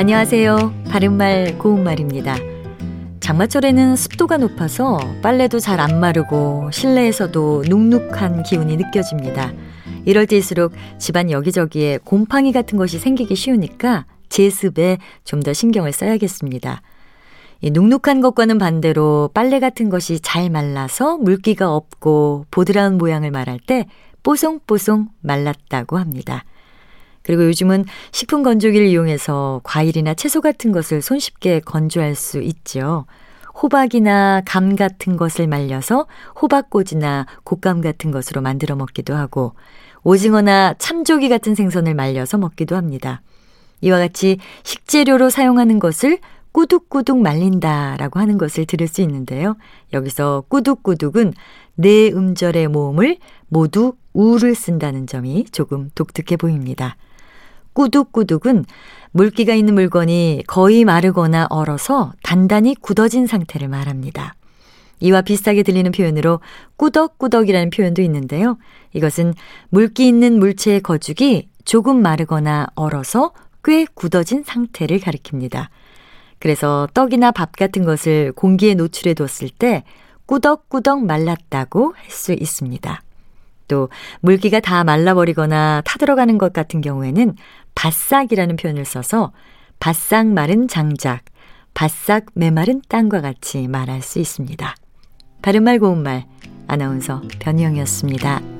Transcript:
안녕하세요. 바른말 고운말입니다. 장마철에는 습도가 높아서 빨래도 잘 안 마르고 실내에서도 눅눅한 기운이 느껴집니다. 이럴 때일수록 집안 여기저기에 곰팡이 같은 것이 생기기 쉬우니까 제습에 좀 더 신경을 써야겠습니다. 이 눅눅한 것과는 반대로 빨래 같은 것이 잘 말라서 물기가 없고 보드라운 모양을 말할 때 뽀송뽀송 말랐다고 합니다. 그리고 요즘은 식품 건조기를 이용해서 과일이나 채소 같은 것을 손쉽게 건조할 수 있죠. 호박이나 감 같은 것을 말려서 호박꼬지나 곶감 같은 것으로 만들어 먹기도 하고 오징어나 참조기 같은 생선을 말려서 먹기도 합니다. 이와 같이 식재료로 사용하는 것을 꾸둑꾸둑 말린다라고 하는 것을 들을 수 있는데요. 여기서 꾸둑꾸둑은 네 음절의 모음을 모두 우를 쓴다는 점이 조금 독특해 보입니다. 꾸둑꾸둑은 물기가 있는 물건이 거의 마르거나 얼어서 단단히 굳어진 상태를 말합니다. 이와 비슷하게 들리는 표현으로 꾸덕꾸덕이라는 표현도 있는데요. 이것은 물기 있는 물체의 거죽이 조금 마르거나 얼어서 꽤 굳어진 상태를 가리킵니다. 그래서 떡이나 밥 같은 것을 공기에 노출해 뒀을 때 꾸덕꾸덕 말랐다고 할 수 있습니다. 또 물기가 다 말라버리거나 타들어가는 것 같은 경우에는 바싹이라는 표현을 써서 바싹 마른 장작, 바싹 메마른 땅과 같이 말할 수 있습니다. 바른말 고운말 아나운서 변희영이었습니다.